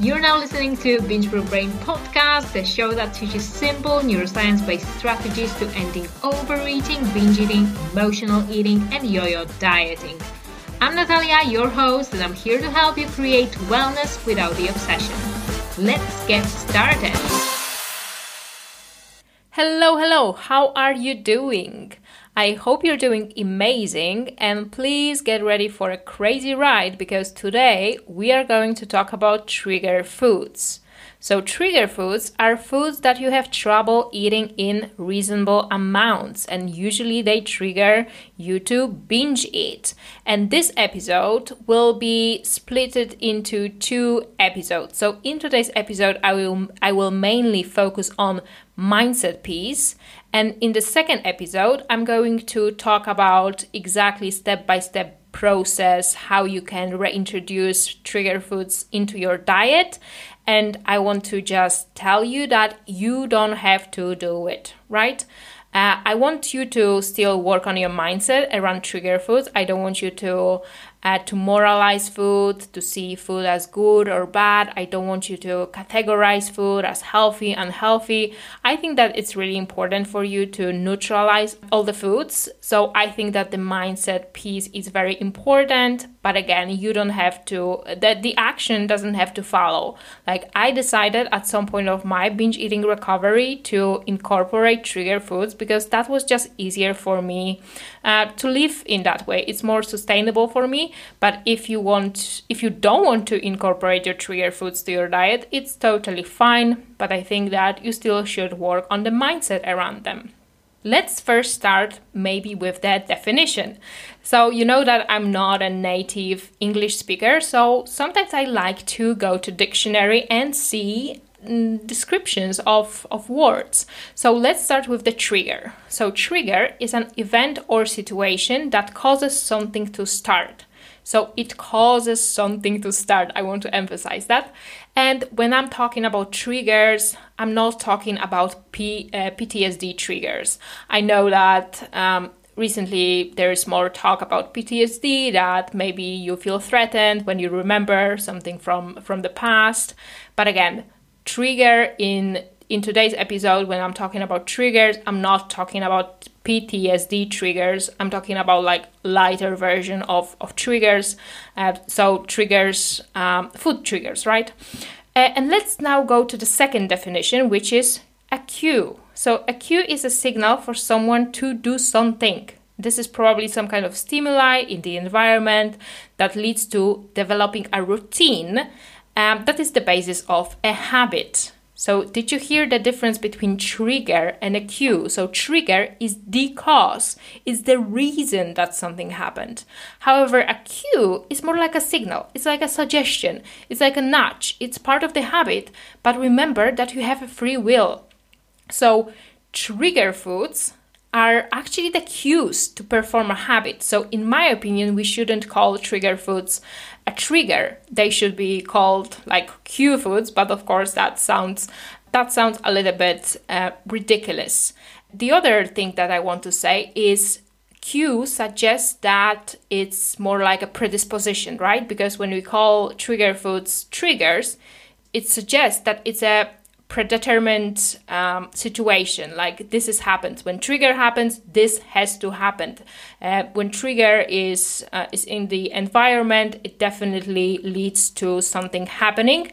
You're now listening to Binge Brain podcast, the show that teaches simple neuroscience based strategies to ending overeating, binge eating, emotional eating, and yo yo dieting. I'm Natalia, your host, and I'm here to help you create wellness without the obsession. Let's get started. Hello, hello, how are you doing? I hope you're doing amazing and please get ready for a crazy ride because today we are going to talk about trigger foods. So, trigger foods are foods that you have trouble eating in reasonable amounts, and usually they trigger you to binge eat. And this episode will be split into two episodes. So, in today's episode, I will I will mainly focus on mindset piece, and in the second episode, I'm going to talk about exactly step by step process how you can reintroduce trigger foods into your diet and I want to just tell you that you don't have to do it, right? Uh, I want you to still work on your mindset around trigger foods. I don't want you to uh, to moralize food, to see food as good or bad. I don't want you to categorize food as healthy, unhealthy. I think that it's really important for you to neutralize all the foods. So I think that the mindset piece is very important. But again, you don't have to, that the action doesn't have to follow. Like I decided at some point of my binge eating recovery to incorporate trigger foods because that was just easier for me uh, to live in that way. It's more sustainable for me but if you want if you don't want to incorporate your trigger foods to your diet it's totally fine but i think that you still should work on the mindset around them Let's first start maybe with that definition. So, you know that I'm not a native English speaker, so sometimes I like to go to dictionary and see mm, descriptions of, of words. So let's start with the trigger. So, trigger is an event or situation that causes something to start. So it causes something to start. I want to emphasize that. And when I'm talking about triggers, I'm not talking about P, uh, PTSD triggers. I know that um, recently there is more talk about PTSD that maybe you feel threatened when you remember something from from the past. But again, trigger in in today's episode, when I'm talking about triggers, I'm not talking about PTSD triggers. I'm talking about like lighter version of, of triggers. Uh, so triggers, um, food triggers, right? Uh, and let's now go to the second definition, which is a cue. So a cue is a signal for someone to do something. This is probably some kind of stimuli in the environment that leads to developing a routine um, that is the basis of a habit. So, did you hear the difference between trigger and a cue? So, trigger is the cause, is the reason that something happened. However, a cue is more like a signal, it's like a suggestion, it's like a nudge, it's part of the habit. But remember that you have a free will. So, trigger foods are actually the cues to perform a habit. So, in my opinion, we shouldn't call trigger foods a trigger. They should be called like cue foods, but of course, that sounds that sounds a little bit uh, ridiculous. The other thing that I want to say is cue suggests that it's more like a predisposition, right? Because when we call trigger foods triggers, it suggests that it's a predetermined um, situation. Like this has happened. When trigger happens this has to happen. Uh, when trigger is uh, is in the environment it definitely leads to something happening.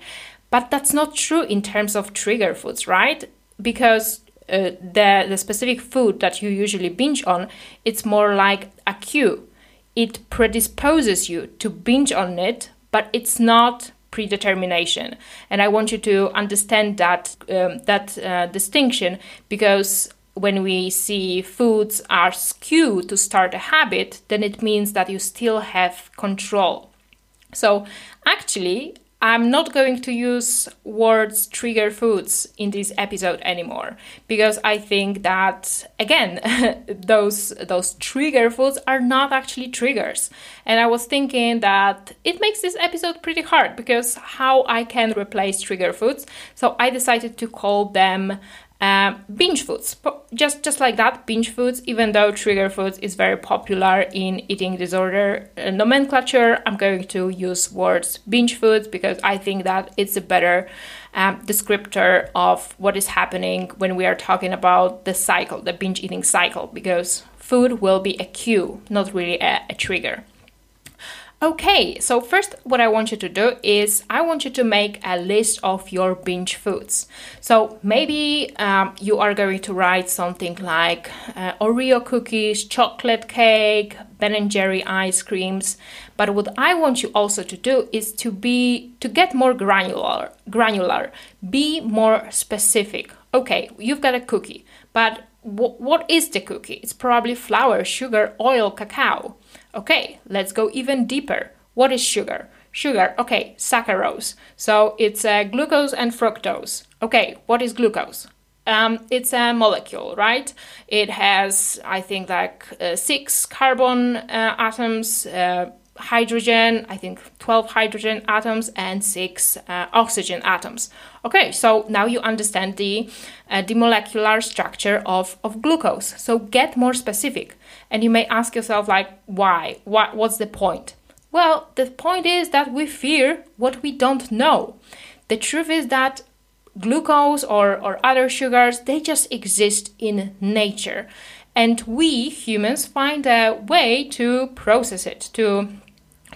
But that's not true in terms of trigger foods right? Because uh, the the specific food that you usually binge on it's more like a cue. It predisposes you to binge on it but it's not predetermination. And I want you to understand that um, that uh, distinction because when we see foods are skewed to start a habit, then it means that you still have control. So actually, I'm not going to use words trigger foods in this episode anymore because I think that again those those trigger foods are not actually triggers. And I was thinking that it makes this episode pretty hard because how I can replace trigger foods. So I decided to call them Uh, binge foods, just just like that, binge foods. Even though trigger foods is very popular in eating disorder uh, nomenclature, I'm going to use words binge foods because I think that it's a better um, descriptor of what is happening when we are talking about the cycle, the binge eating cycle, because food will be a cue, not really a, a trigger. Okay, so first, what I want you to do is I want you to make a list of your binge foods. So maybe um, you are going to write something like uh, Oreo cookies, chocolate cake, Ben and Jerry ice creams. But what I want you also to do is to be to get more granular. Granular. Be more specific. Okay, you've got a cookie, but what is the cookie? It's probably flour, sugar, oil, cacao. Okay, let's go even deeper. What is sugar? Sugar, okay, saccharose. So it's uh, glucose and fructose. Okay, what is glucose? Um, it's a molecule, right? It has, I think, like uh, six carbon uh, atoms, uh, hydrogen, I think 12 hydrogen atoms, and six uh, oxygen atoms. Okay, so now you understand the, uh, the molecular structure of, of glucose. So get more specific. And you may ask yourself, like, why? What, what's the point? Well, the point is that we fear what we don't know. The truth is that glucose or, or other sugars, they just exist in nature. And we humans find a way to process it, to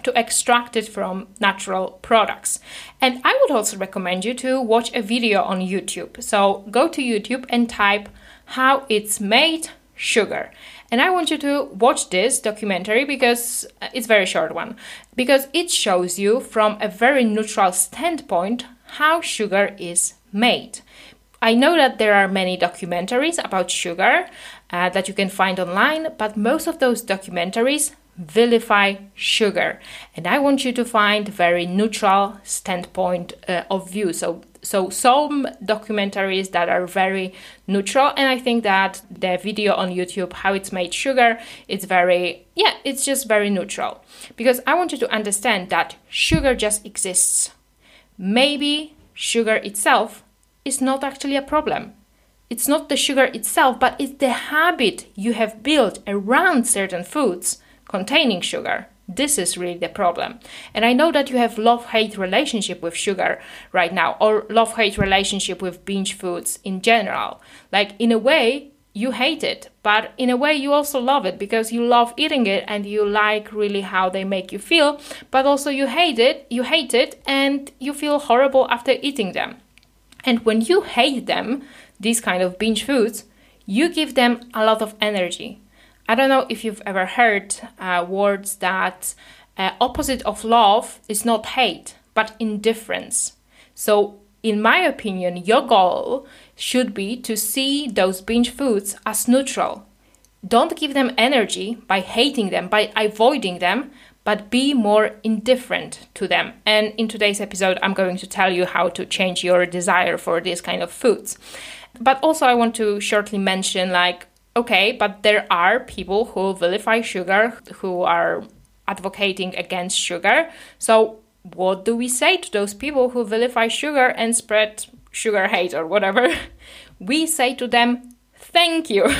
to extract it from natural products. And I would also recommend you to watch a video on YouTube. So go to YouTube and type how it's made sugar. And I want you to watch this documentary because it's a very short one because it shows you from a very neutral standpoint how sugar is made. I know that there are many documentaries about sugar uh, that you can find online, but most of those documentaries vilify sugar. And I want you to find very neutral standpoint uh, of view. So so some documentaries that are very neutral and i think that the video on youtube how it's made sugar it's very yeah it's just very neutral because i want you to understand that sugar just exists maybe sugar itself is not actually a problem. It's not the sugar itself, but it's the habit you have built around certain foods containing sugar. This is really the problem. And I know that you have love-hate relationship with sugar right now or love-hate relationship with binge foods in general. Like in a way, you hate it, but in a way you also love it because you love eating it and you like really how they make you feel, but also you hate it, you hate it and you feel horrible after eating them. And when you hate them, these kind of binge foods, you give them a lot of energy. I don't know if you've ever heard uh, words that uh, opposite of love is not hate, but indifference. So, in my opinion, your goal should be to see those binge foods as neutral. Don't give them energy by hating them, by avoiding them, but be more indifferent to them. And in today's episode, I'm going to tell you how to change your desire for these kind of foods. But also, I want to shortly mention like, okay, but there are people who vilify sugar, who are advocating against sugar. So, what do we say to those people who vilify sugar and spread sugar hate or whatever? We say to them, thank you.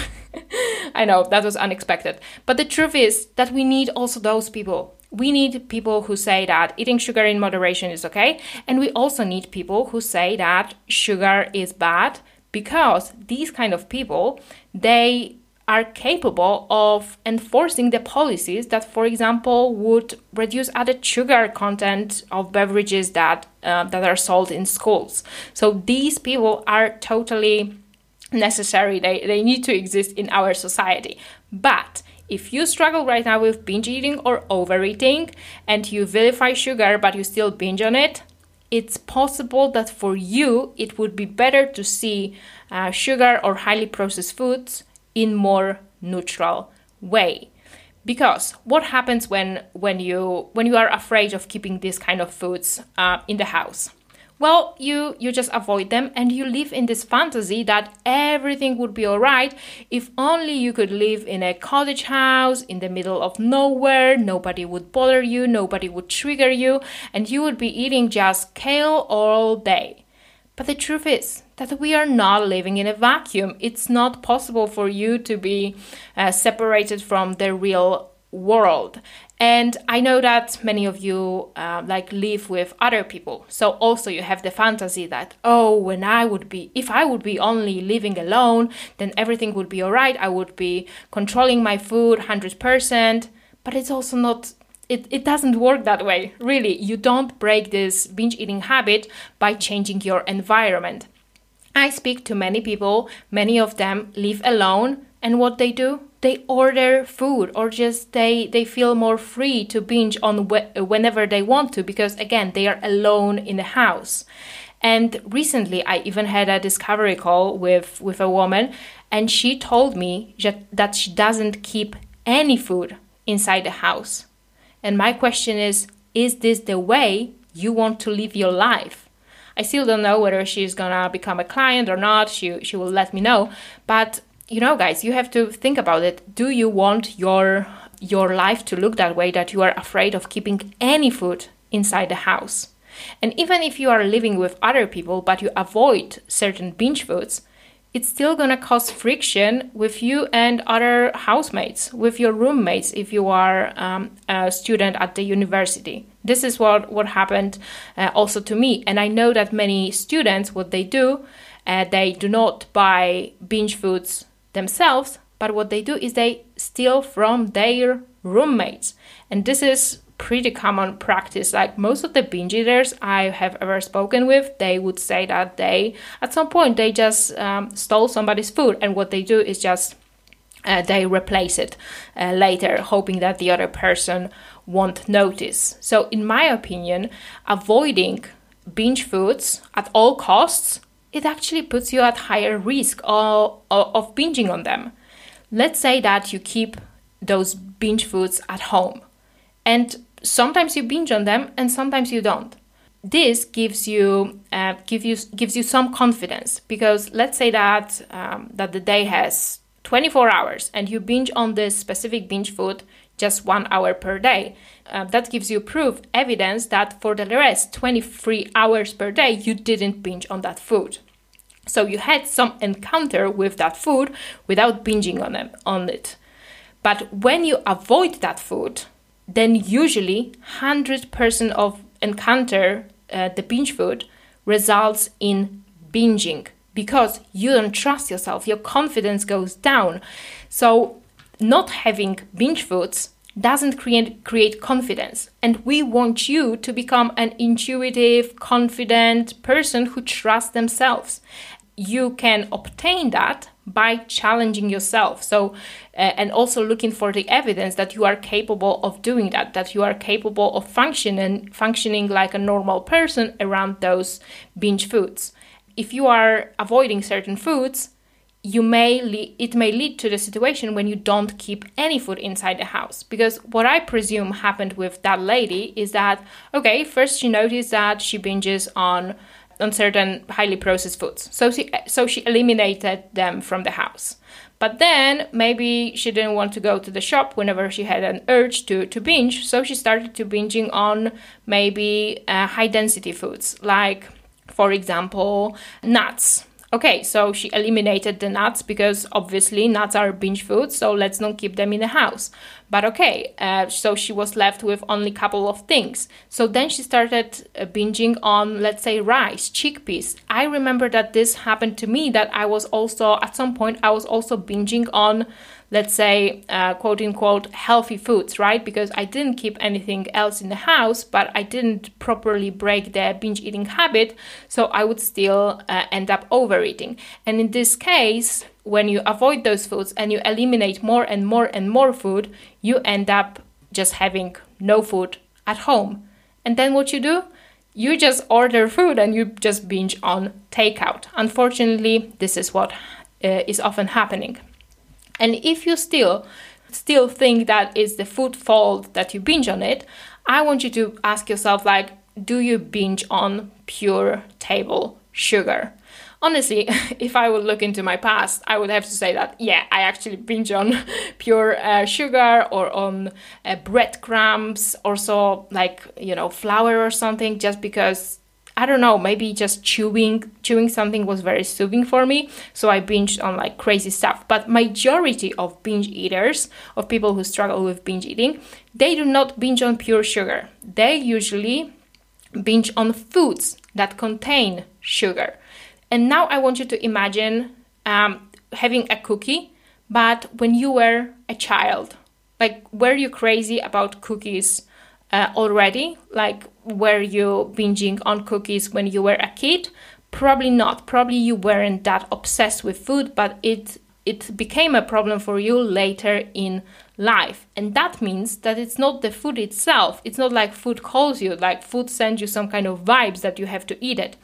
I know that was unexpected. But the truth is that we need also those people. We need people who say that eating sugar in moderation is okay. And we also need people who say that sugar is bad because these kind of people, they are capable of enforcing the policies that, for example, would reduce added sugar content of beverages that uh, that are sold in schools. So these people are totally necessary, they, they need to exist in our society. But if you struggle right now with binge eating or overeating and you vilify sugar but you still binge on it, it's possible that for you it would be better to see uh, sugar or highly processed foods in more neutral way. Because what happens when when you when you are afraid of keeping these kind of foods uh, in the house well you you just avoid them and you live in this fantasy that everything would be all right if only you could live in a cottage house in the middle of nowhere nobody would bother you nobody would trigger you and you would be eating just kale all day but the truth is that we are not living in a vacuum. It's not possible for you to be uh, separated from the real world. And I know that many of you uh, like live with other people. So also you have the fantasy that, oh, when I would be, if I would be only living alone, then everything would be all right. I would be controlling my food 100%. But it's also not it, it doesn't work that way. Really, you don't break this binge eating habit by changing your environment. I speak to many people, many of them live alone, and what they do? They order food or just they, they feel more free to binge on wh- whenever they want to because, again, they are alone in the house. And recently, I even had a discovery call with, with a woman, and she told me that, she doesn't keep any food inside the house. And my question is is this the way you want to live your life? I still don't know whether she's gonna become a client or not. She she will let me know. But you know, guys, you have to think about it. Do you want your your life to look that way that you are afraid of keeping any food inside the house? And even if you are living with other people but you avoid certain binge foods, it's still gonna cause friction with you and other housemates, with your roommates if you are um, a student at the university. This is what what happened uh, also to me, and I know that many students what they do, uh, they do not buy binge foods themselves, but what they do is they steal from their roommates, and this is pretty common practice. Like most of the binge eaters I have ever spoken with, they would say that they, at some point, they just um, stole somebody's food, and what they do is just uh, they replace it uh, later, hoping that the other person won't notice. So, in my opinion, avoiding binge foods at all costs it actually puts you at higher risk of, of binging on them. Let's say that you keep those binge foods at home and sometimes you binge on them and sometimes you don't this gives you uh, give you gives you some confidence because let's say that um, that the day has 24 hours and you binge on this specific binge food just one hour per day. Uh, that gives you proof evidence that for the rest 23 hours per day you didn't binge on that food. So you had some encounter with that food without binging on, it, on it. But when you avoid that food then usually 100% of encounter uh, the binge food results in binging because you don't trust yourself. Your confidence goes down. So not having binge foods doesn't create create confidence. And we want you to become an intuitive confident person who trusts themselves. You can obtain that by challenging yourself. So uh, and also looking for the evidence that you are capable of doing that that you are capable of functioning functioning like a normal person around those binge foods. If you are avoiding certain foods you may le- it may lead to the situation when you don't keep any food inside the house because what i presume happened with that lady is that okay first she noticed that she binges on on certain highly processed foods. So she so she eliminated them from the house. But then maybe she didn't want to go to the shop whenever she had an urge to, to binge, so she started to binging on maybe uh, high density foods like, for example, nuts Okay, so she eliminated the nuts because obviously nuts are binge food, so let's not keep them in the house. But okay, uh, so she was left with only couple of things. So then she started uh, binging on, let's say, rice, chickpeas. I remember that this happened to me, that I was also, at some point, I was also binging on let's say, uh, quote unquote, healthy foods, right? Because I didn't keep anything else in the house, but I didn't properly break the binge eating habit, so I would still uh, end up overeating. And in this case, when you avoid those foods and you eliminate more and more and more food, you end up just having no food at home. And then what you do? You just order food and you just binge on takeout. Unfortunately, this is what uh, is often happening. And if you still still think that it's the food fault that you binge on it, I want you to ask yourself like, do you binge on pure table sugar? Honestly, if I would look into my past, I would have to say that yeah, I actually binge on pure uh, sugar or on uh, breadcrumbs, also like you know flour or something, just because I don't know, maybe just chewing chewing something was very soothing for me, so I binged on like crazy stuff. But majority of binge eaters, of people who struggle with binge eating, they do not binge on pure sugar. They usually binge on foods that contain sugar. And now I want you to imagine um, having a cookie, but when you were a child, like were you crazy about cookies uh, already? Like were you binging on cookies when you were a kid? Probably not. Probably you weren't that obsessed with food, but it it became a problem for you later in life. And that means that it's not the food itself. It's not like food calls you, like food sends you some kind of vibes that you have to eat it.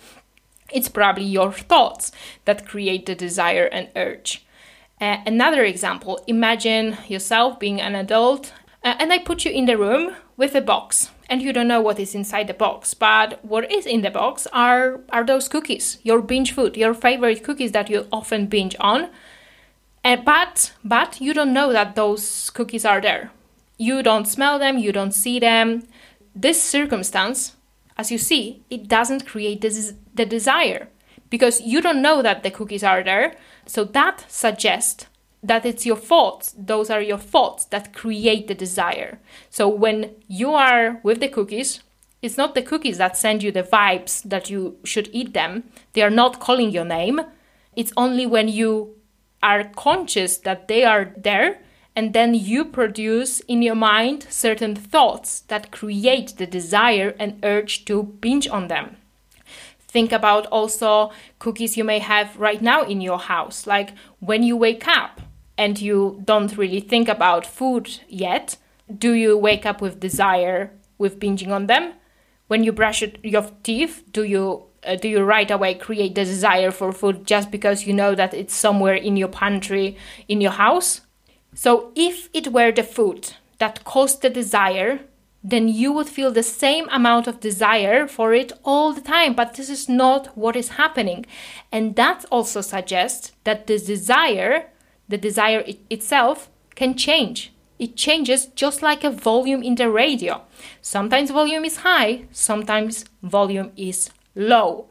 It's probably your thoughts that create the desire and urge. Uh, another example imagine yourself being an adult, uh, and I put you in the room with a box, and you don't know what is inside the box. But what is in the box are, are those cookies, your binge food, your favorite cookies that you often binge on. Uh, but but you don't know that those cookies are there. You don't smell them, you don't see them. This circumstance as you see, it doesn't create this, the desire because you don't know that the cookies are there. So that suggests that it's your thoughts. Those are your thoughts that create the desire. So when you are with the cookies, it's not the cookies that send you the vibes that you should eat them. They are not calling your name. It's only when you are conscious that they are there and then you produce in your mind certain thoughts that create the desire and urge to binge on them. Think about also cookies you may have right now in your house, like when you wake up and you don't really think about food yet, do you wake up with desire with binging on them? When you brush your teeth, do you uh, do you right away create the desire for food just because you know that it's somewhere in your pantry in your house? So, if it were the food that caused the desire, then you would feel the same amount of desire for it all the time. But this is not what is happening. And that also suggests that the desire, the desire it itself, can change. It changes just like a volume in the radio. Sometimes volume is high, sometimes volume is low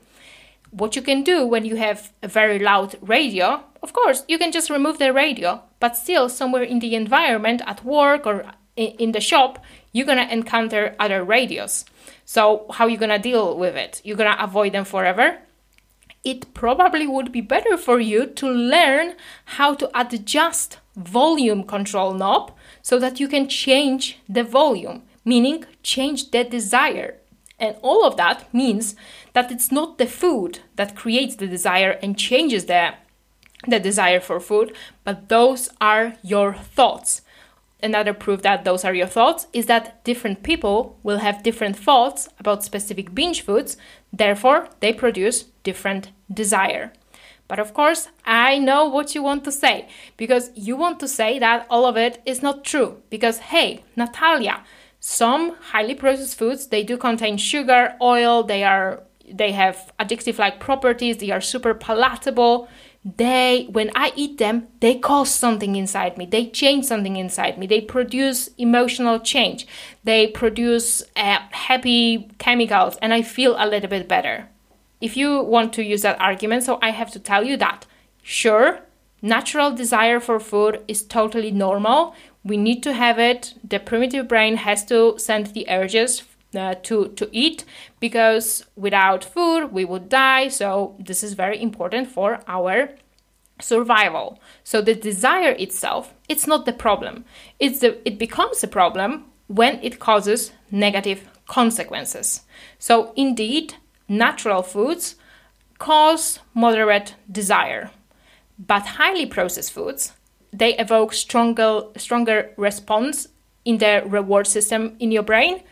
what you can do when you have a very loud radio, of course, you can just remove the radio, but still, somewhere in the environment, at work or in the shop, you're gonna encounter other radios. So, how you gonna deal with it? You're gonna avoid them forever? It probably would be better for you to learn how to adjust volume control knob so that you can change the volume, meaning change the desire. And all of that means that it's not the food that creates the desire and changes the, the desire for food, but those are your thoughts. Another proof that those are your thoughts is that different people will have different thoughts about specific binge foods, therefore, they produce different desire. But of course, I know what you want to say because you want to say that all of it is not true. Because, hey, Natalia, some highly processed foods they do contain sugar, oil, they are they have addictive like properties they are super palatable they when i eat them they cause something inside me. They change something inside me. They produce emotional change. They produce uh, happy chemicals and i feel a little bit better. If you want to use that argument so i have to tell you that sure natural desire for food is totally normal. We need to have it. The primitive brain has to send the urges uh, to to eat because without food we would die. So this is very important for our survival. So the desire itself it's not the problem. It's the it becomes a problem when it causes negative consequences. So indeed natural foods cause moderate desire but highly processed foods they evoke stronger stronger response in the reward system in your brain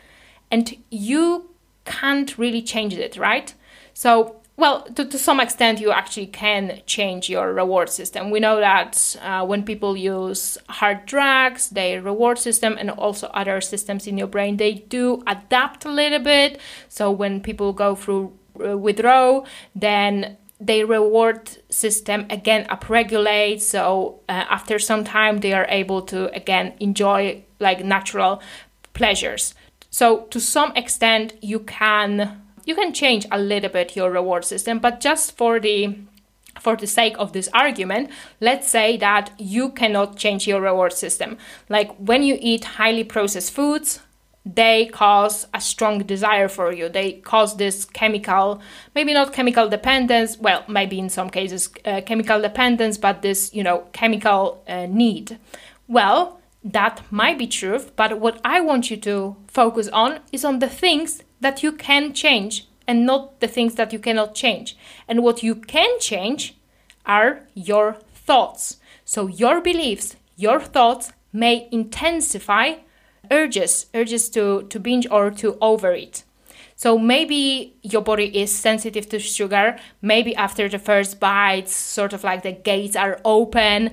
and you can't really change it, right? So, well, to, to some extent, you actually can change your reward system. We know that uh, when people use hard drugs, their reward system and also other systems in your brain, they do adapt a little bit. So, when people go through uh, withdrawal, then their reward system again upregulates. So, uh, after some time, they are able to again enjoy like natural pleasures. So, to some extent, you can you can change a little bit your reward system, but just for the for the sake of this argument, let's say that you cannot change your reward system. Like when you eat highly processed foods, they cause a strong desire for you. They cause this chemical, maybe not chemical dependence, well, maybe in some cases uh, chemical dependence, but this, you know, chemical uh, need. Well, that might be true, but what I want you to focus on is on the things that you can change and not the things that you cannot change. And what you can change are your thoughts. So your beliefs, your thoughts may intensify urges, urges to, to binge or to overeat. So maybe your body is sensitive to sugar. Maybe after the first bites, sort of like the gates are open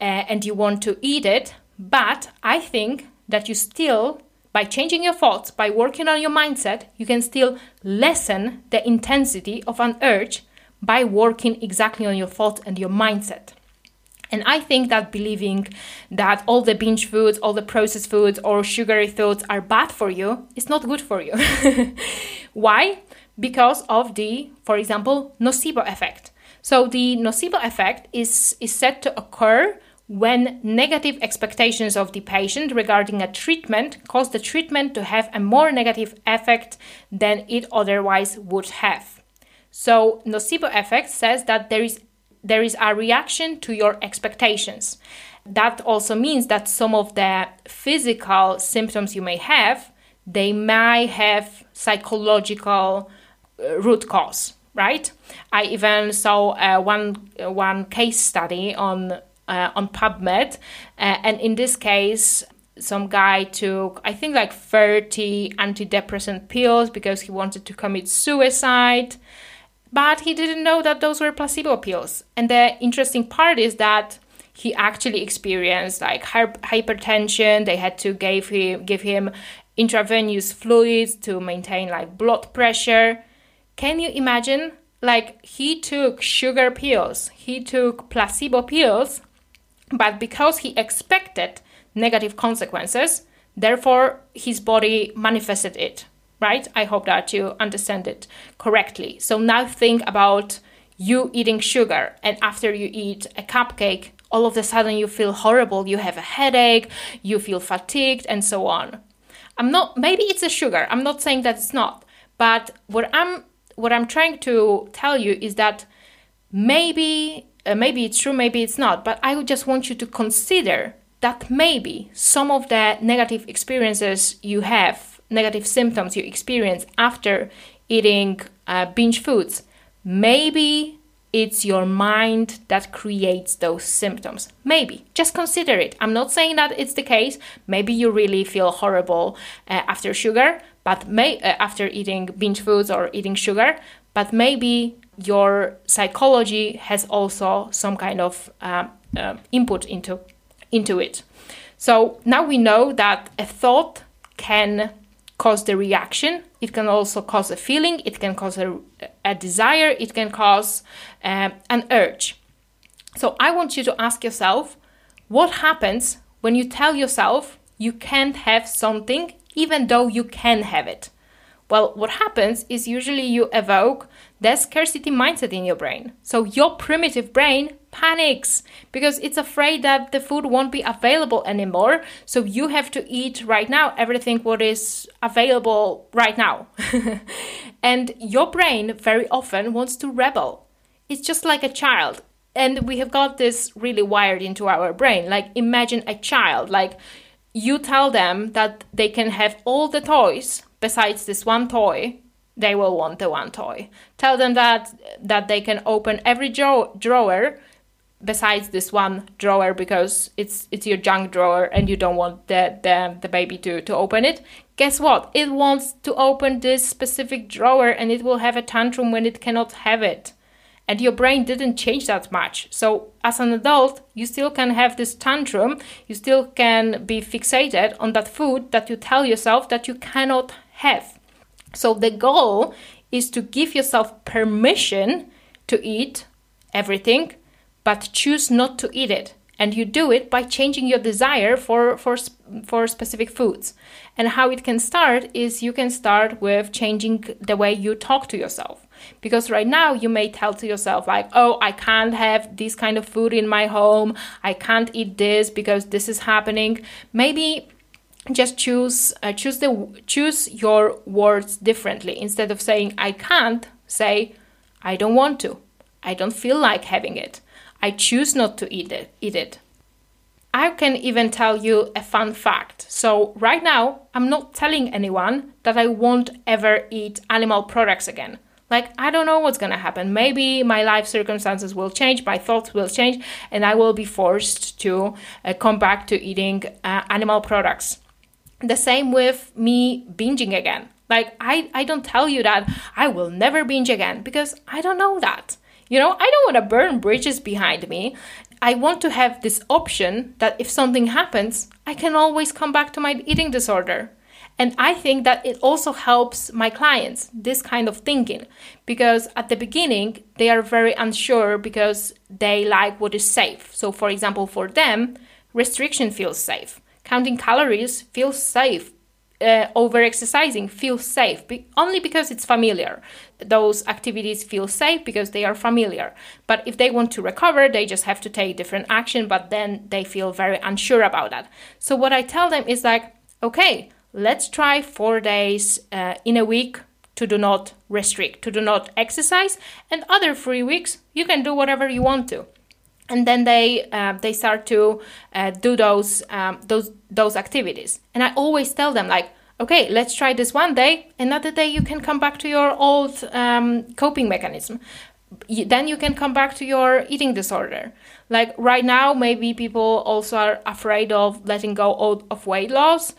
uh, and you want to eat it. But I think that you still, by changing your thoughts, by working on your mindset, you can still lessen the intensity of an urge by working exactly on your thoughts and your mindset. And I think that believing that all the binge foods, all the processed foods, or sugary foods are bad for you is not good for you. Why? Because of the, for example, nocebo effect. So the nocebo effect is, is said to occur when negative expectations of the patient regarding a treatment cause the treatment to have a more negative effect than it otherwise would have. So nocebo effect says that there is there is a reaction to your expectations. That also means that some of the physical symptoms you may have, they may have psychological uh, root cause, right? I even saw uh, one one case study on uh, on PubMed, uh, and in this case, some guy took I think like 30 antidepressant pills because he wanted to commit suicide but he didn't know that those were placebo pills. And the interesting part is that he actually experienced like hypertension. They had to give him give him intravenous fluids to maintain like blood pressure. Can you imagine? Like he took sugar pills, he took placebo pills, but because he expected negative consequences, therefore his body manifested it right? I hope that you understand it correctly. So now think about you eating sugar, and after you eat a cupcake, all of a sudden you feel horrible, you have a headache, you feel fatigued, and so on. I'm not, maybe it's a sugar, I'm not saying that it's not, but what I'm what I'm trying to tell you is that maybe uh, maybe it's true, maybe it's not, but I would just want you to consider that maybe some of the negative experiences you have negative symptoms you experience after eating uh, binge foods, maybe it's your mind that creates those symptoms. Maybe. Just consider it. I'm not saying that it's the case. Maybe you really feel horrible uh, after sugar, but may uh, after eating binge foods or eating sugar, but maybe your psychology has also some kind of uh, uh input into into it. So now we know that a thought can cause the reaction. It can also cause a feeling. It can cause a, a desire. It can cause uh, an urge. So I want you to ask yourself what happens when you tell yourself you can't have something even though you can have it? Well, what happens is usually you evoke the scarcity mindset in your brain. So your primitive brain panics because it's afraid that the food won't be available anymore. So you have to eat right now everything what is available right now. and your brain very often wants to rebel. It's just like a child. And we have got this really wired into our brain. Like imagine a child, like you tell them that they can have all the toys besides this one toy they will want the one toy. Tell them that that they can open every draw- drawer besides this one drawer because it's it's your junk drawer and you don't want the, the the baby to to open it. Guess what? It wants to open this specific drawer and it will have a tantrum when it cannot have it. And your brain didn't change that much. So as an adult you still can have this tantrum. You still can be fixated on that food that you tell yourself that you cannot have so the goal is to give yourself permission to eat everything but choose not to eat it. And you do it by changing your desire for for for specific foods. And how it can start is you can start with changing the way you talk to yourself. Because right now you may tell to yourself like oh i can't have this kind of food in my home. I can't eat this because this is happening. Maybe just choose uh, choose the choose your words differently. Instead of saying i can't say i don't want to. I don't feel like having it. I choose not to eat it eat it. I can even tell you a fun fact. So right now i'm not telling anyone that i won't ever eat animal products again. Like, I don't know what's gonna happen. Maybe my life circumstances will change, my thoughts will change, and I will be forced to uh, come back to eating uh, animal products. The same with me binging again. Like, I, I don't tell you that I will never binge again because I don't know that. You know, I don't want to burn bridges behind me. I want to have this option that if something happens, I can always come back to my eating disorder. And I think that it also helps my clients, this kind of thinking, because at the beginning, they are very unsure because they like what is safe. So, for example, for them, restriction feels safe, counting calories feels safe. Uh, over exercising feels safe be- only because it's familiar. Those activities feel safe because they are familiar. But if they want to recover, they just have to take different action, but then they feel very unsure about that. So, what I tell them is like, okay, let's try four days uh, in a week to do not restrict, to do not exercise, and other three weeks you can do whatever you want to. And then they uh, they start to uh, do those um, those those activities. And I always tell them like, okay, let's try this one day. Another day you can come back to your old um, coping mechanism. Then you can come back to your eating disorder. Like right now, maybe people also are afraid of letting go of weight loss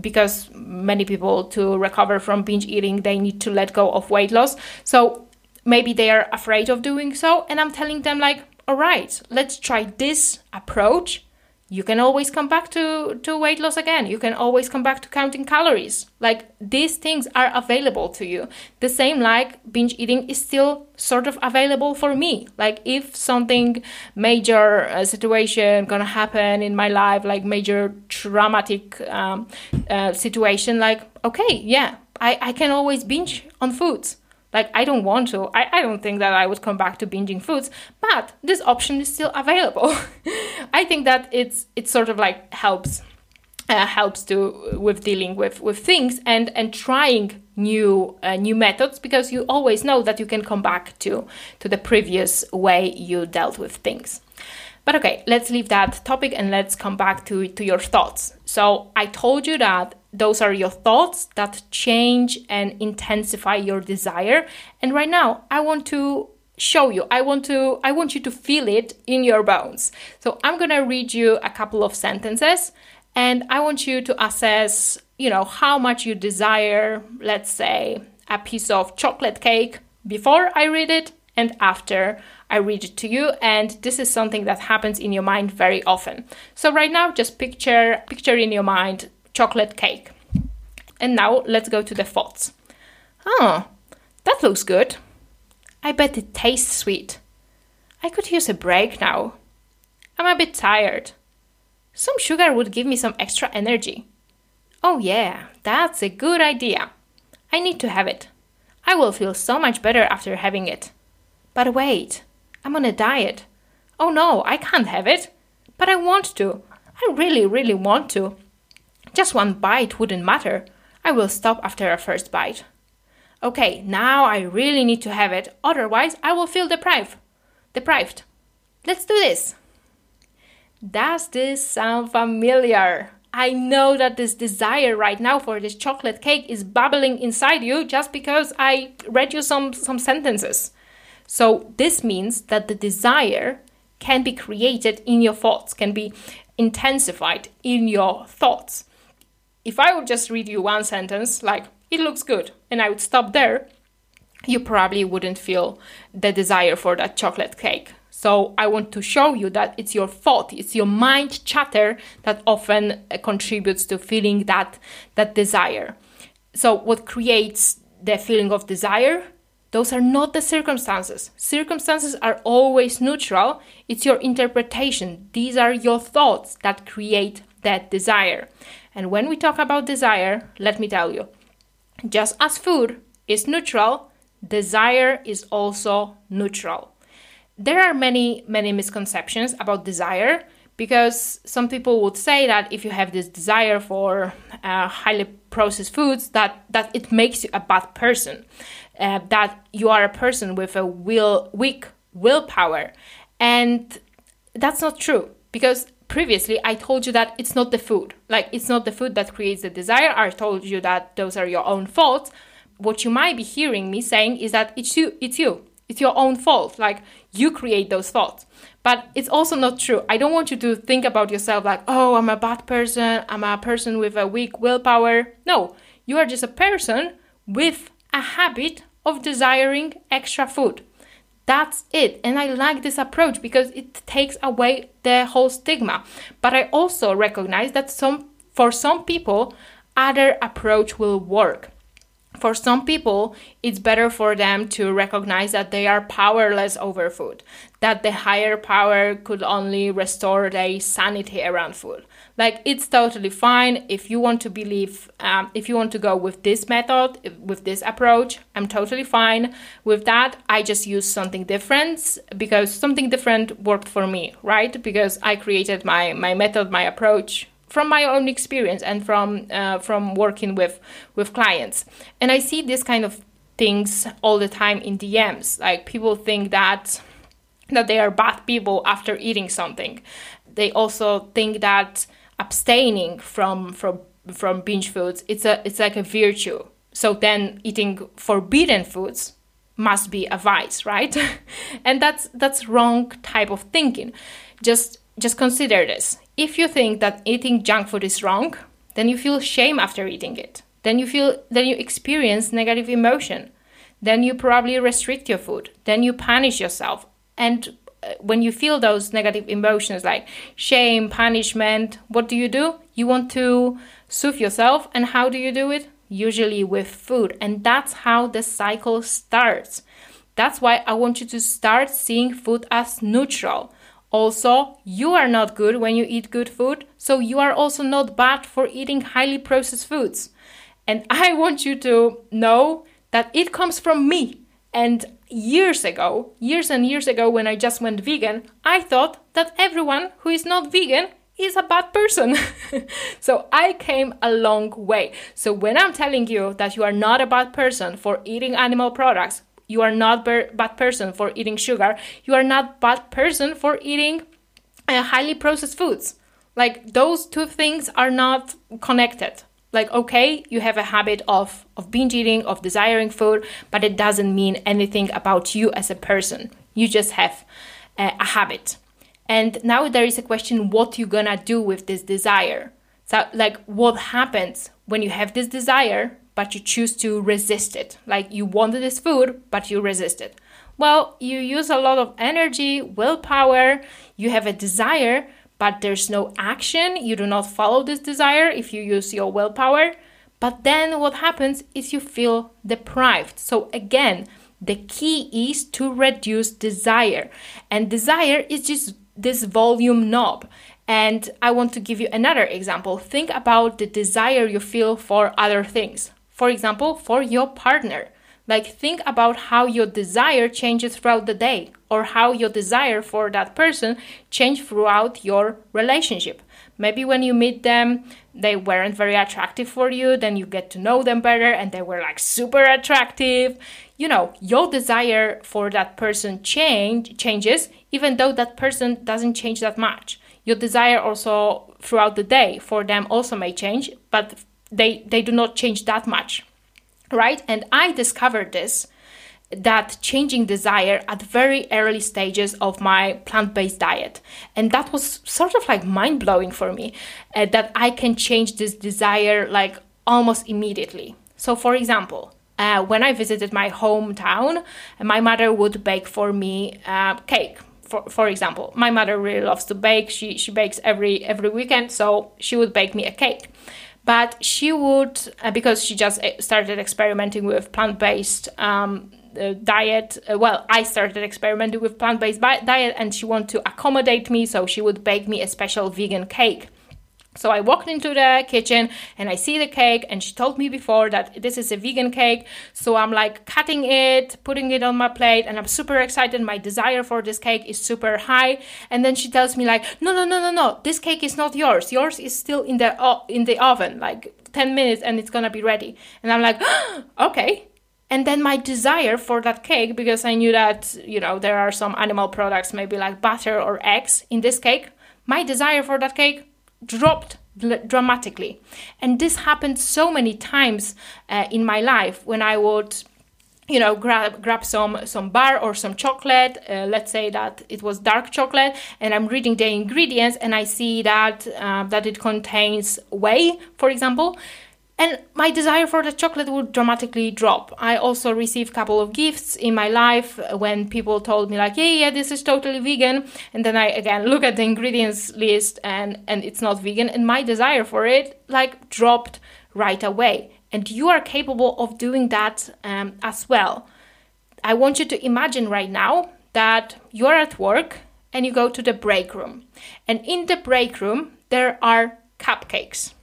because many people to recover from binge eating they need to let go of weight loss so maybe they are afraid of doing so and i'm telling them like all right let's try this approach you can always come back to, to weight loss again. You can always come back to counting calories. Like these things are available to you. The same like binge eating is still sort of available for me. Like if something major uh, situation gonna happen in my life, like major traumatic um, uh, situation, like okay, yeah, I, I can always binge on foods. Like, I don't want to. I, I don't think that I would come back to binging foods, but this option is still available. I think that it's it sort of like helps uh, helps to with dealing with with things and and trying new uh, new methods because you always know that you can come back to to the previous way you dealt with things. But okay, let's leave that topic and let's come back to to your thoughts. So I told you that those are your thoughts that change and intensify your desire. And right now, I want to show you. I want to I want you to feel it in your bones. So I'm going to read you a couple of sentences and I want you to assess, you know, how much you desire, let's say, a piece of chocolate cake before I read it and after I read it to you and this is something that happens in your mind very often. So right now just picture picture in your mind chocolate cake. And now let's go to the thoughts. Oh, ah, that looks good. I bet it tastes sweet. I could use a break now. I'm a bit tired. Some sugar would give me some extra energy. Oh, yeah, that's a good idea. I need to have it. I will feel so much better after having it. But wait, I'm on a diet. Oh no, I can't have it. But I want to. I really, really want to. Just one bite wouldn't matter. I will stop after a first bite. Okay, now I really need to have it, otherwise I will feel deprived. Deprived. Let's do this. Does this sound familiar? I know that this desire right now for this chocolate cake is bubbling inside you just because I read you some, some sentences. So, this means that the desire can be created in your thoughts, can be intensified in your thoughts if I would just read you one sentence, like, it looks good, and I would stop there, you probably wouldn't feel the desire for that chocolate cake. So I want to show you that it's your thought, it's your mind chatter that often uh, contributes to feeling that that desire. So what creates the feeling of desire Those are not the circumstances. Circumstances are always neutral. It's your interpretation. These are your thoughts that create that desire. And when we talk about desire, let me tell you, just as food is neutral, desire is also neutral. There are many, many misconceptions about desire because some people would say that if you have this desire for uh, highly processed foods, that, that it makes you a bad person, uh, that you are a person with a will, weak willpower. And that's not true because previously I told you that it's not the food. Like it's not the food that creates the desire. I told you that those are your own faults. What you might be hearing me saying is that it's you, it's you. It's your own fault. Like you create those thoughts. But it's also not true. I don't want you to think about yourself like, "Oh, I'm a bad person. I'm a person with a weak willpower." No, you are just a person with a habit of desiring extra food. That's it. And I like this approach because it takes away the whole stigma. But I also recognize that some for some people other approach will work. For some people, it's better for them to recognize that they are powerless over food, that the higher power could only restore their sanity around food. Like, it's totally fine if you want to believe, um, if you want to go with this method, with this approach, I'm totally fine with that. I just use something different because something different worked for me, right? Because I created my, my method, my approach from my own experience and from uh, from working with with clients and i see this kind of things all the time in dms like people think that that they are bad people after eating something they also think that abstaining from from from binge foods it's a it's like a virtue so then eating forbidden foods must be a vice right and that's that's wrong type of thinking just just consider this if you think that eating junk food is wrong, then you feel shame after eating it. Then you feel then you experience negative emotion. Then you probably restrict your food. Then you punish yourself. And when you feel those negative emotions like shame, punishment, what do you do? You want to soothe yourself. And how do you do it? Usually with food. And that's how the cycle starts. That's why I want you to start seeing food as neutral. Also, you are not good when you eat good food, so you are also not bad for eating highly processed foods. And I want you to know that it comes from me. And years ago, years and years ago, when I just went vegan, I thought that everyone who is not vegan is a bad person. so I came a long way. So when I'm telling you that you are not a bad person for eating animal products, you are not ber- bad person for eating sugar you are not bad person for eating uh, highly processed foods like those two things are not connected like okay you have a habit of of binge eating of desiring food but it doesn't mean anything about you as a person you just have a, a habit and now there is a question what you gonna do with this desire so like what happens when you have this desire but you choose to resist it. Like you wanted this food, but you resist it. Well, you use a lot of energy, willpower, you have a desire, but there's no action. You do not follow this desire if you use your willpower. But then what happens is you feel deprived. So again, the key is to reduce desire. And desire is just this volume knob. And I want to give you another example. Think about the desire you feel for other things. For example, for your partner. Like, think about how your desire changes throughout the day, or how your desire for that person changed throughout your relationship. Maybe when you meet them, they weren't very attractive for you, then you get to know them better and they were like super attractive. You know, your desire for that person change changes even though that person doesn't change that much. Your desire also throughout the day for them also may change, but they they do not change that much right? And i discovered this that changing desire at very early stages of my plant-based diet. And that was sort of like mind-blowing for me uh, that i can change this desire like almost immediately. So for example uh, when i visited my hometown my mother would bake for me uh, cake. For, for example my mother really loves to bake. She, she bakes every every weekend so she would bake me a cake but she would uh, because she just uh, started experimenting with plant-based um, uh, diet. Uh, well, I started experimenting with plant-based diet, and she wanted to accommodate me, so she would bake me a special vegan cake. So I walked into the kitchen and I see the cake, and she told me before that this is a vegan cake. So I'm like cutting it, putting it on my plate, and I'm super excited. My desire for this cake is super high. And then she tells me like, no, no, no, no, no, this cake is not yours. Yours is still in the uh, in the oven, like 10 minutes, and it's gonna be ready. And I'm like, okay. And then my desire for that cake, because I knew that you know there are some animal products, maybe like butter or eggs in this cake. My desire for that cake dropped dramatically. And this happened so many times uh, in my life when I would you know grab grab some some bar or some chocolate uh, let's say that it was dark chocolate and i'm reading the ingredients and i see that uh, that it contains whey for example and my desire for the chocolate would dramatically drop. I also received a couple of gifts in my life when people told me like, "Yeah, yeah, this is totally vegan," and then I again look at the ingredients list and and it's not vegan, and my desire for it like dropped right away. And you are capable of doing that um, as well. I want you to imagine right now that you're at work and you go to the break room, and in the break room there are cupcakes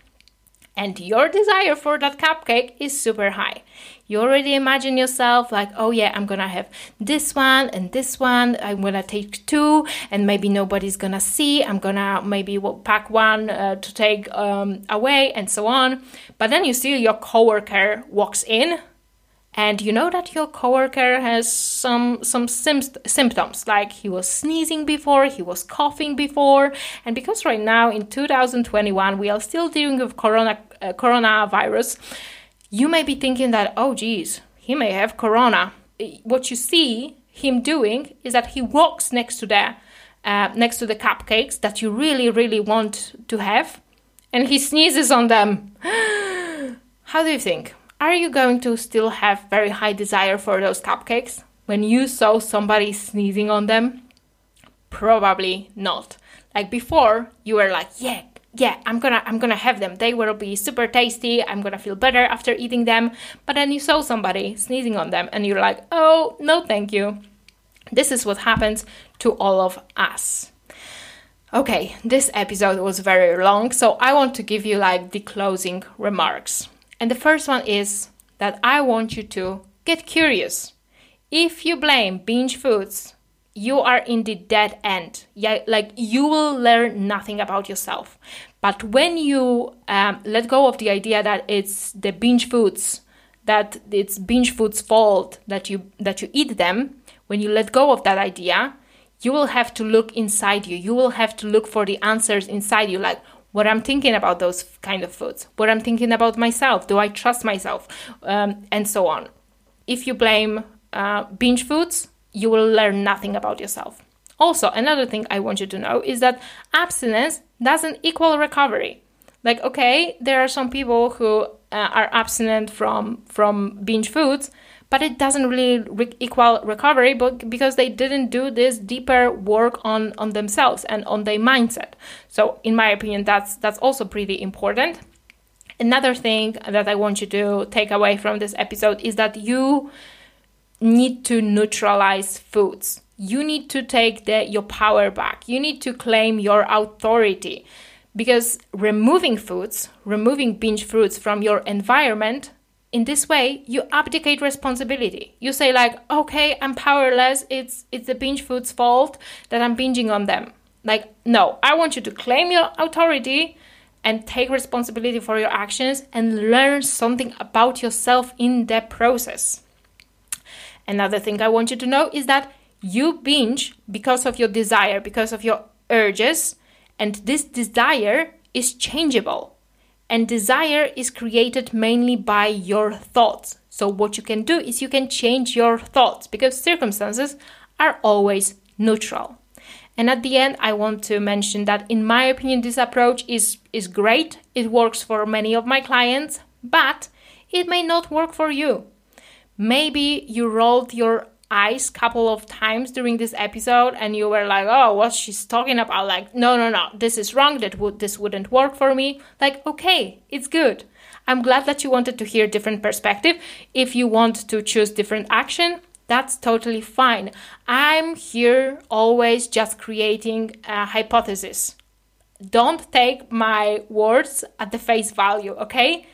and your desire for that cupcake is super high. You already imagine yourself like, oh yeah, I'm gonna have this one and this one. I'm gonna take two, and maybe nobody's gonna see. I'm gonna maybe pack one uh, to take um, away, and so on. But then you see your coworker walks in and you know that your coworker has some some sim- symptoms like he was sneezing before he was coughing before and because right now in 2021 we are still dealing with corona uh, coronavirus you may be thinking that oh geez he may have corona what you see him doing is that he walks next to the uh, next to the cupcakes that you really really want to have and he sneezes on them how do you think are you going to still have very high desire for those cupcakes when you saw somebody sneezing on them? Probably not. Like before, you were like, yeah, yeah, I'm gonna I'm gonna have them. They will be super tasty. I'm gonna feel better after eating them. But then you saw somebody sneezing on them and you're like, "Oh, no, thank you." This is what happens to all of us. Okay, this episode was very long, so I want to give you like the closing remarks. And the first one is that I want you to get curious. If you blame binge foods, you are in the dead end. Yeah, like you will learn nothing about yourself. But when you um, let go of the idea that it's the binge foods, that it's binge foods' fault that you that you eat them, when you let go of that idea, you will have to look inside you. You will have to look for the answers inside you. Like, what I'm thinking about those kind of foods, what I'm thinking about myself, do I trust myself, um, and so on. If you blame uh, binge foods, you will learn nothing about yourself. Also, another thing I want you to know is that abstinence doesn't equal recovery. Like, okay, there are some people who uh, are abstinent from from binge foods, but it doesn't really re- equal recovery but because they didn't do this deeper work on on themselves and on their mindset. So in my opinion that's that's also pretty important. Another thing that i want you to take away from this episode is that you need to neutralize foods you need to take the, your power back. You need to claim your authority. Because removing foods removing binge foods from your environment in this way you abdicate responsibility. You say like okay i'm powerless. It's it's the binge food's fault that i'm binging on them. Like no. I want you to claim your authority and take responsibility for your actions and learn something about yourself in the process. Another thing i want you to know is that you binge because of your desire because of your urges and this desire is changeable and desire is created mainly by your thoughts. So, what you can do is you can change your thoughts because circumstances are always neutral. And at the end, I want to mention that, in my opinion, this approach is, is great. It works for many of my clients, but it may not work for you. Maybe you rolled your eyes couple of times during this episode and you were like oh what she's talking about? Like no no no this is wrong. That would this wouldn't work for me. Like okay it's good. I'm glad that you wanted to hear different perspective. If you want to choose different action that's totally fine. I'm here always just creating a hypothesis. Don't take my words at the face value okay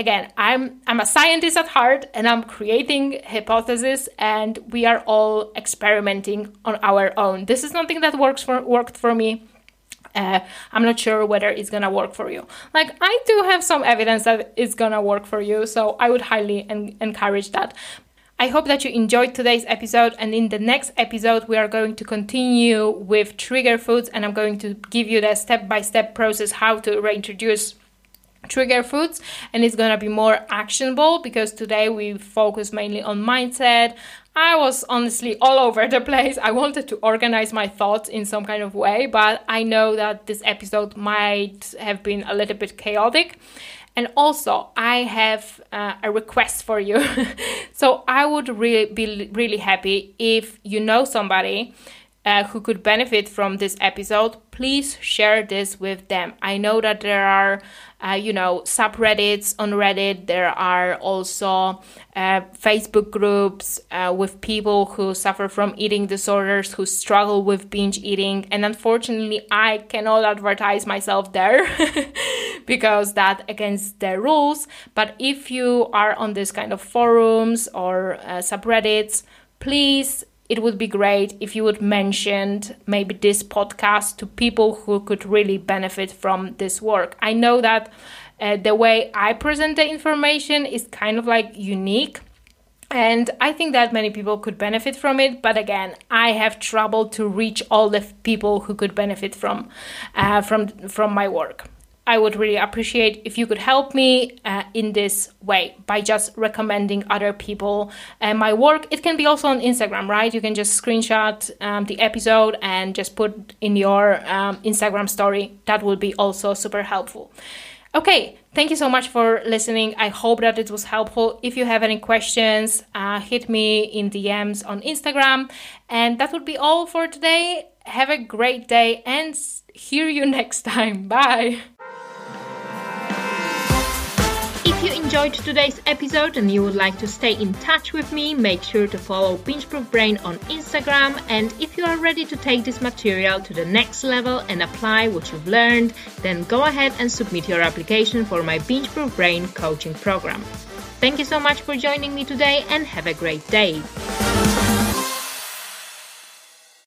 again i'm i'm a scientist at heart and i'm creating hypotheses and we are all experimenting on our own. This is something that works for worked for me. Uh, i'm not sure whether it's gonna work for you. Like i do have some evidence that it's gonna work for you so i would highly en- encourage that. I hope that you enjoyed today's episode, and in the next episode, we are going to continue with trigger foods, and I'm going to give you the step by step process how to reintroduce trigger foods and it's to be more actionable because today we focus mainly on mindset. I was honestly all over the place. I wanted to organize my thoughts in some kind of way but i know that this episode might have been a little bit chaotic. And also i have uh, a request for you. So i would really be really happy if you know somebody uh, who could benefit from this episode, please share this with them. I know that there are, uh, you know, subreddits on Reddit. There are also uh, Facebook groups uh, with people who suffer from eating disorders, who struggle with binge eating. And unfortunately, I cannot advertise myself there because that against the rules. But if you are on this kind of forums or uh, subreddits, please it would be great if you would mention maybe this podcast to people who could really benefit from this work. I know that uh, the way I present the information is kind of like unique. And I think that many people could benefit from it, but again, I have trouble to reach all the people who could benefit from uh, from from my work. I would really appreciate if you could help me uh, in this way by just recommending other people uh, my work. It can be also on Instagram, right? You can just screenshot um, the episode and just put in your um, Instagram story. That would be also super helpful. Okay, thank you so much for listening. I hope that it was helpful. If you have any questions, uh, hit me in DMs on Instagram. And that would be all for today. Have a great day and hear you next time. Bye. Enjoyed today's episode and you would like to stay in touch with me, make sure to follow Bingeproof Brain on Instagram. And if you are ready to take this material to the next level and apply what you've learned, then go ahead and submit your application for my Bingeproof Brain coaching program. Thank you so much for joining me today and have a great day.